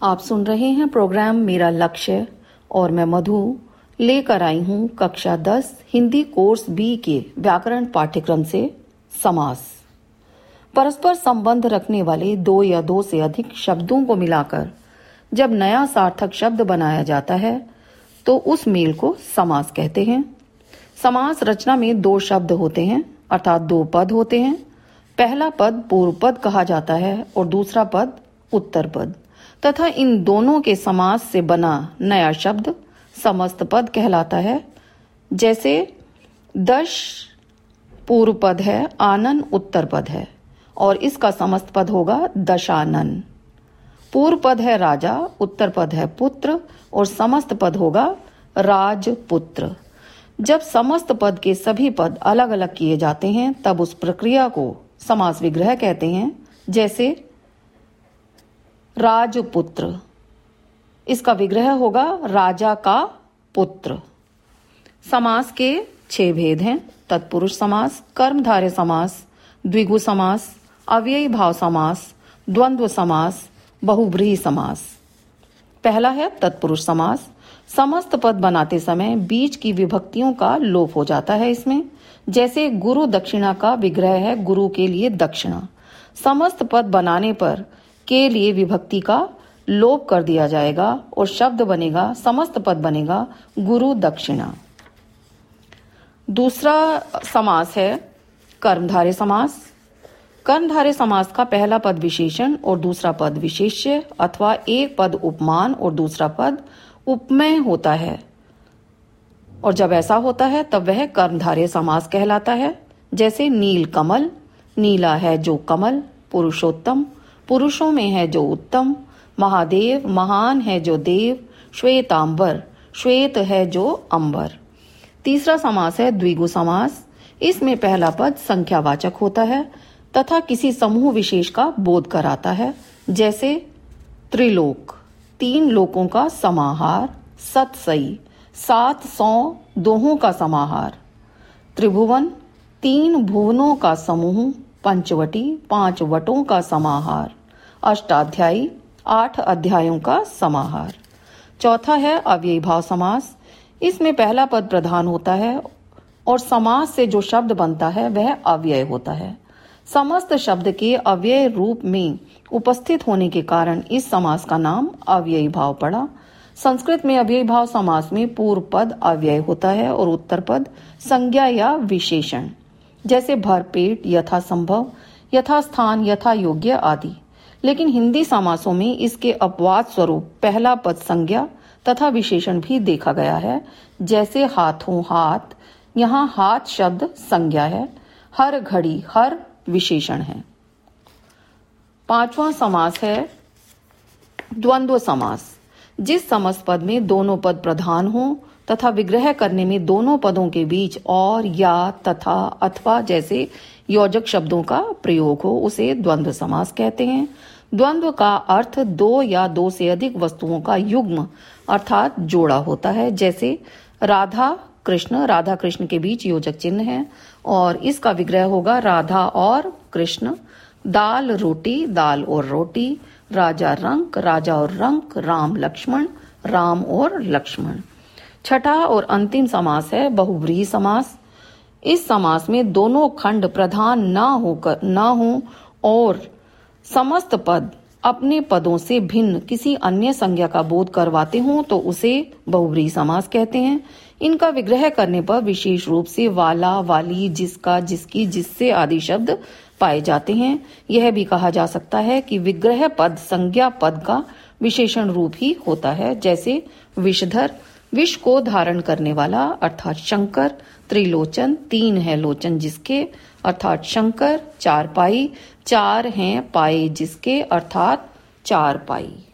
आप सुन रहे हैं प्रोग्राम मेरा लक्ष्य और मैं मधु लेकर आई हूँ कक्षा 10 हिंदी कोर्स बी के व्याकरण पाठ्यक्रम से समास। परस्पर संबंध रखने वाले दो या दो से अधिक शब्दों को मिलाकर जब नया सार्थक शब्द बनाया जाता है तो उस मेल को समास कहते हैं। समास रचना में दो शब्द होते हैं, अर्थात दो पद होते हैं। पहला पद पूर्व पद कहा जाता है और दूसरा पद उत्तर पद। तथा इन दोनों के समास से बना नया शब्द समस्त पद कहलाता है। जैसे, दश पूर्व पद है, आनन उत्तर पद है, और इसका समस्त पद होगा दशानन। पूर्व पद है राजा उत्तर पद है पुत्र, और समस्त पद होगा राजपुत्र। जब समस्त पद के सभी पद अलग अलग किए जाते हैं, तब उस प्रक्रिया को समास विग्रह कहते हैं। जैसे राजपुत्र। इसका विग्रह होगा राजा का पुत्र। समास के छह भेद हैं, तत्पुरुष समास, कर्मधार्य समास, द्विगु समास, अव्ययी भाव समास, द्वंद्व समास बहुब्रीही समास। पहला है तत्पुरुष समास। समस्त पद बनाते समय बीच की विभक्तियों का लोप हो जाता है इसमें। जैसे गुरु दक्षिणा का विग्रह है गुरु के लिए दक्षिणा। समस्त पद बनाने पर के लिए विभक्ति का लोप कर दिया जाएगा और शब्द बनेगा, समस्त पद बनेगा, गुरु दक्षिणा। दूसरा समास है कर्मधारे समास। कर्मधारे समास का पहला पद विशेषण और दूसरा पद विशेष्य अथवा एक पद उपमान और दूसरा पद उपमय होता है। और जब ऐसा होता है, तब वह कर्मधारे समास कहलाता है। जैसे नील कमल, नीला है जो कमल, पुरुषोत्तम पुरुषों में है जो उत्तम, महादेव महान है जो देव, श्वेतांबर, श्वेत है जो अंबर। तीसरा समास है द्विगु समास। इसमें पहला पद संख्यावाचक होता है, तथा किसी समूह विशेष का बोध कराता है, जैसे त्रिलोक, तीन लोकों का समाहार, सतसई, सात सौ दोहों का समाहार। त्रिभुवन, तीन भुवनों का समूह पंचवटी पाँच वटों का समाहार। अष्टाध्यायी, आठ अध्यायों का समाहार। चौथा है अव्ययी भाव समास। इसमें पहला पद प्रधान होता है और समास से जो शब्द बनता है वह अव्यय होता है। समस्त शब्द के अव्यय रूप में उपस्थित होने के कारण इस समास का नाम अव्ययी भाव पड़ा। संस्कृत में अव्ययी भाव समास में पूर्व पद अव्यय होता है और उत्तर पद संज्ञा या विशेषण। जैसे भरपेट यथा संभव यथा योग्य आदि। लेकिन हिंदी समासों में इसके अपवाद स्वरूप पहला पद संज्ञा तथा विशेषण भी देखा गया है। जैसे हाथों हाथ, यहाँ हाथ शब्द संज्ञा है। हर घड़ी, हर विशेषण है। पांचवा समास है द्वंद्व समास। जिस समस्त पद में दोनों पद प्रधान हो तथा विग्रह करने में दोनों पदों के बीच और, या, तथा, अथवा जैसे योजक शब्दों का प्रयोग हो, उसे द्वंद्व समास कहते हैं। द्वंद्व का अर्थ दो या दो से अधिक वस्तुओं का युग्म, अर्थात जोड़ा होता है, जैसे राधा कृष्ण राधा कृष्ण के बीच योजक चिन्ह है, और इसका विग्रह होगा राधा और कृष्ण, दाल रोटी, दाल और रोटी, राजा रंक, राजा और रंक, राम लक्ष्मण, राम और लक्ष्मण। छठा और अंतिम समास है, बहुव्रीही समास। इस समास में दोनों खंड प्रधान न होकर, न हो और समस्त पद अपने पदों से भिन्न किसी अन्य संज्ञा का बोध करवाते हों तो उसे बहुव्रीही समास कहते हैं। इनका विग्रह करने पर विशेष रूप से वाला, वाली, जिसका, जिसकी, जिससे आदि शब्द पाए जाते हैं। यह भी कहा जा सकता है कि विग्रह पद संज्ञा पद का विशेषण रूप ही होता है, जैसे विषधर विष को धारण करने वाला, अर्थात शंकर, त्रिलोचन, तीन है लोचन जिसके, अर्थात शंकर, चार पाई, चार हैं पाई जिसके, अर्थात चार पाई।